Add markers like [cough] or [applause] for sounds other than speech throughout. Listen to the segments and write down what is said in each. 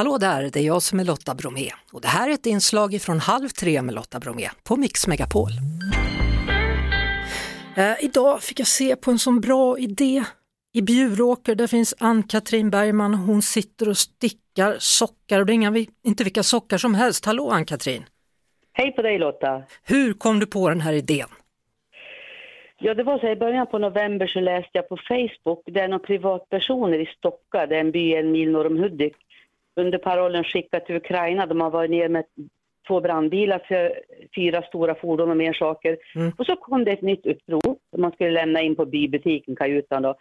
Hallå där, det är jag som är Lotta Bromé och det här är ett inslag från Halv tre med Lotta Bromé på Mix Megapol. Eh, idag fick jag se på en sån bra idé. I Bjuråker där finns Ann-Katrin Bergman och hon sitter och stickar sockar och det är inga, inte vilka sockar som helst. Hallå Ann-Katrin! Hej på dig Lotta! Hur kom du på den här idén? Ja, det var så här, i början på november så läste jag på Facebook, det är några privatpersoner i Stocka, det är en by en mil norr om Hudik, under parollen Skicka till Ukraina. De har varit ner med två brandbilar, för fyra stora fordon och mer saker. Mm. Och så kom det ett nytt upprop man skulle lämna in på bybutiken, kajutan då.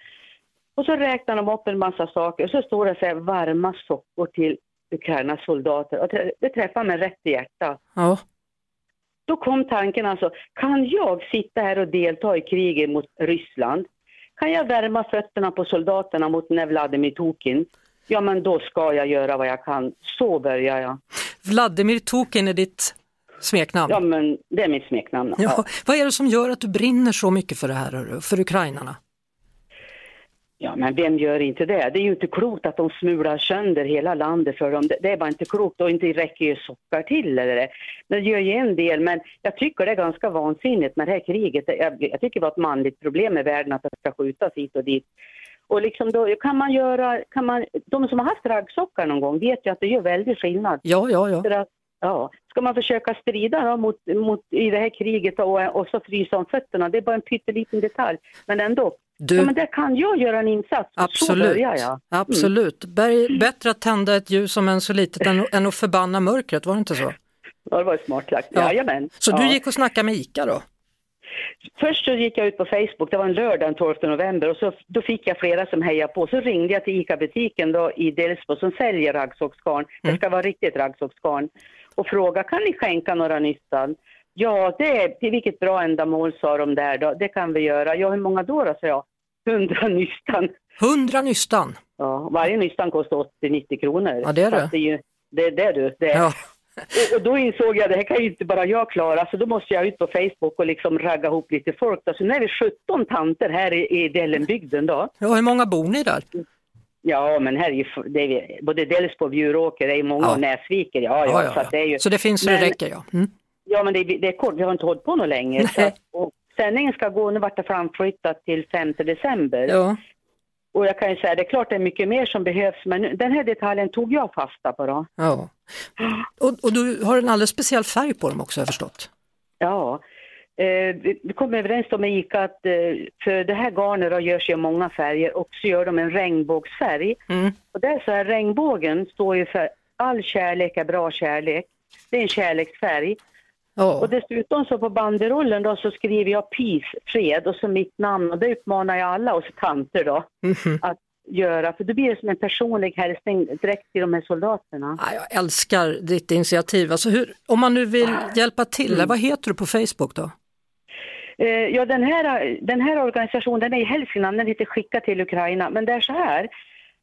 Och så räknar de upp en massa saker och så står det så här, varma sockor till Ukrainas soldater. Och det träffar mig rätt i hjärtat. Ja. Då kom tanken alltså, kan jag sitta här och delta i kriget mot Ryssland? Kan jag värma fötterna på soldaterna mot den Vladimir Tokin? Ja, men då ska jag göra vad jag kan. Så börjar jag. Vladimir Tokin är ditt smeknamn? Ja, men det är mitt smeknamn. Ja. ja. Vad är det som gör att du brinner så mycket för det här, för ukrainarna? Ja, men vem gör inte det? Det är ju inte klokt att de smular sönder hela landet för dem. Det är bara inte klokt och inte räcker ju sockar till eller det. Det gör ju en del, men jag tycker det är ganska vansinnigt med det här kriget. Jag, jag tycker det var ett manligt problem i världen att det ska skjutas hit och dit. Och liksom då kan man göra, kan man, de som har haft raggsockar någon gång vet ju att det gör väldigt skillnad. Ja, ja, ja. Att, ja. Ska man försöka strida då mot, mot, i det här kriget och, och så frysa om fötterna, det är bara en pytteliten detalj. Men ändå, du... ja, men där kan jag göra en insats. Absolut. Så börjar jag. Mm. Absolut. Bättre att tända ett ljus som än så litet än, än att förbanna mörkret, var det inte så? Ja, det var smart sagt. Ja. Jajamän. Så ja. du gick och snackade med ICA då? Först så gick jag ut på Facebook, det var en lördag den 12 november och så, då fick jag flera som hejade på. Så ringde jag till ICA-butiken då i Delsbo som säljer raggsocksgarn. Mm. Det ska vara riktigt raggsocksgarn. Och frågade, kan ni skänka några nystan? Ja, det är, till vilket bra ändamål sa de där då. Det kan vi göra. Ja, hur många då då, sa jag. Hundra nystan. Hundra nystan? Ja, varje nystan kostar 80-90 kronor. Ja, det är det. det det är det du. Det Ja. Och, och, då insåg jag att det här kan ju inte bara jag klara, så då måste jag ut på Facebook och liksom ragga ihop lite folk. Då. Så nu är vi 17 tanter här i, i Dellenbygden då. Ja, hur många bor ni där? Ja, men här är ju det är, både Delsbo och Bjuråker, det är många ja. och Näsviker, ja, ja, ja, så, det är ju, så det finns så det räcker ja. Mm. Ja, men det, det, är kort, vi har inte hållit på något länge. Så, och sändningen ska gå, nu vart det framflyttat till 5 december. Ja. Och jag kan ju säga, det är klart det är mycket mer som behövs, men den här detaljen tog jag fasta på då. Ja. Och, och du har en alldeles speciell färg på dem också har jag förstått. Ja, eh, vi kom överens med ICA att eh, för det här garnet då görs ju många färger och så gör de en regnbågsfärg. Mm. Och det är så här, regnbågen står ju för all kärlek är bra kärlek. Det är en kärleksfärg. Oh. Och dessutom så på banderollen då så skriver jag peace, fred och så mitt namn och det uppmanar jag alla oss tanter då mm -hmm. att göra för då blir det som en personlig hälsning direkt till de här soldaterna. Ja, jag älskar ditt initiativ. Alltså hur, om man nu vill hjälpa till, mm. vad heter du på Facebook då? Eh, ja, den här, den här organisationen den är i Hälsingland, den heter Skicka till Ukraina, men det är så här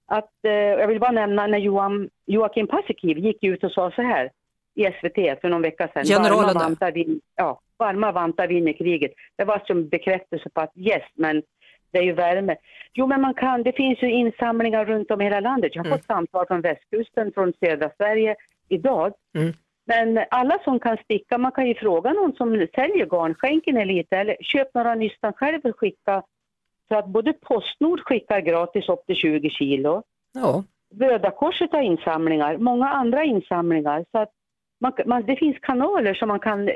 att, eh, jag vill bara nämna när Johan, Joakim Paasikivi gick ut och sa så här, i SVT för någon vecka sedan. Generalen varma vantar, vin, ja, varma vantar vinner kriget. Det var som bekräftelse på att yes, men det är ju värme. Jo, men man kan, det finns ju insamlingar runt om i hela landet. Jag har mm. fått samtal från västkusten, från södra Sverige idag. Mm. Men alla som kan sticka, man kan ju fråga någon som säljer garn, skänk en lite eller köp några nystan själv och skicka. Så att både Postnord skickar gratis upp till 20 kilo. Ja. Röda Korset har insamlingar, många andra insamlingar. Så att man, man, det finns kanaler som man kan eh,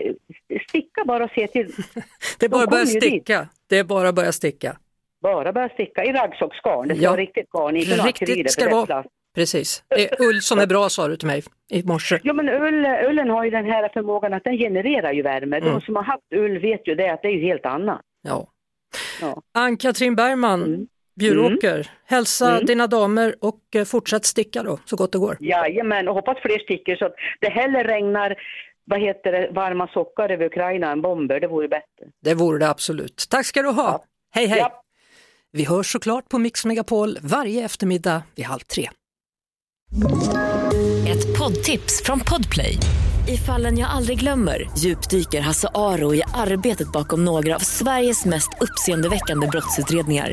sticka bara och se till. [laughs] det är bara att börja sticka. Det är bara att börja sticka. Bara börja sticka i raggsocksgarn. Det ska ja. vara riktigt garn, inte Riktigt ska det vara. Precis. Det är ull som är bra sa du till mig i morse. Ja men ull, ullen har ju den här förmågan att den genererar ju värme. Mm. De som har haft ull vet ju det att det är ju helt annat. Ja. ja. Ann-Katrin Bergman, mm. Bjuråker. Mm. Hälsa mm. dina damer och eh, fortsätt sticka då, så gott det går. Jajamän, och hoppas fler sticker så att det hellre regnar vad heter det, varma sockar över Ukraina än bomber, det vore bättre. Det vore det absolut. Tack ska du ha. Ja. Hej hej! Ja. Vi hörs såklart på Mix Megapol varje eftermiddag vid halv tre. Ett poddtips från Podplay. I fallen jag aldrig glömmer djupdyker Hasse Aro i arbetet bakom några av Sveriges mest uppseendeväckande brottsutredningar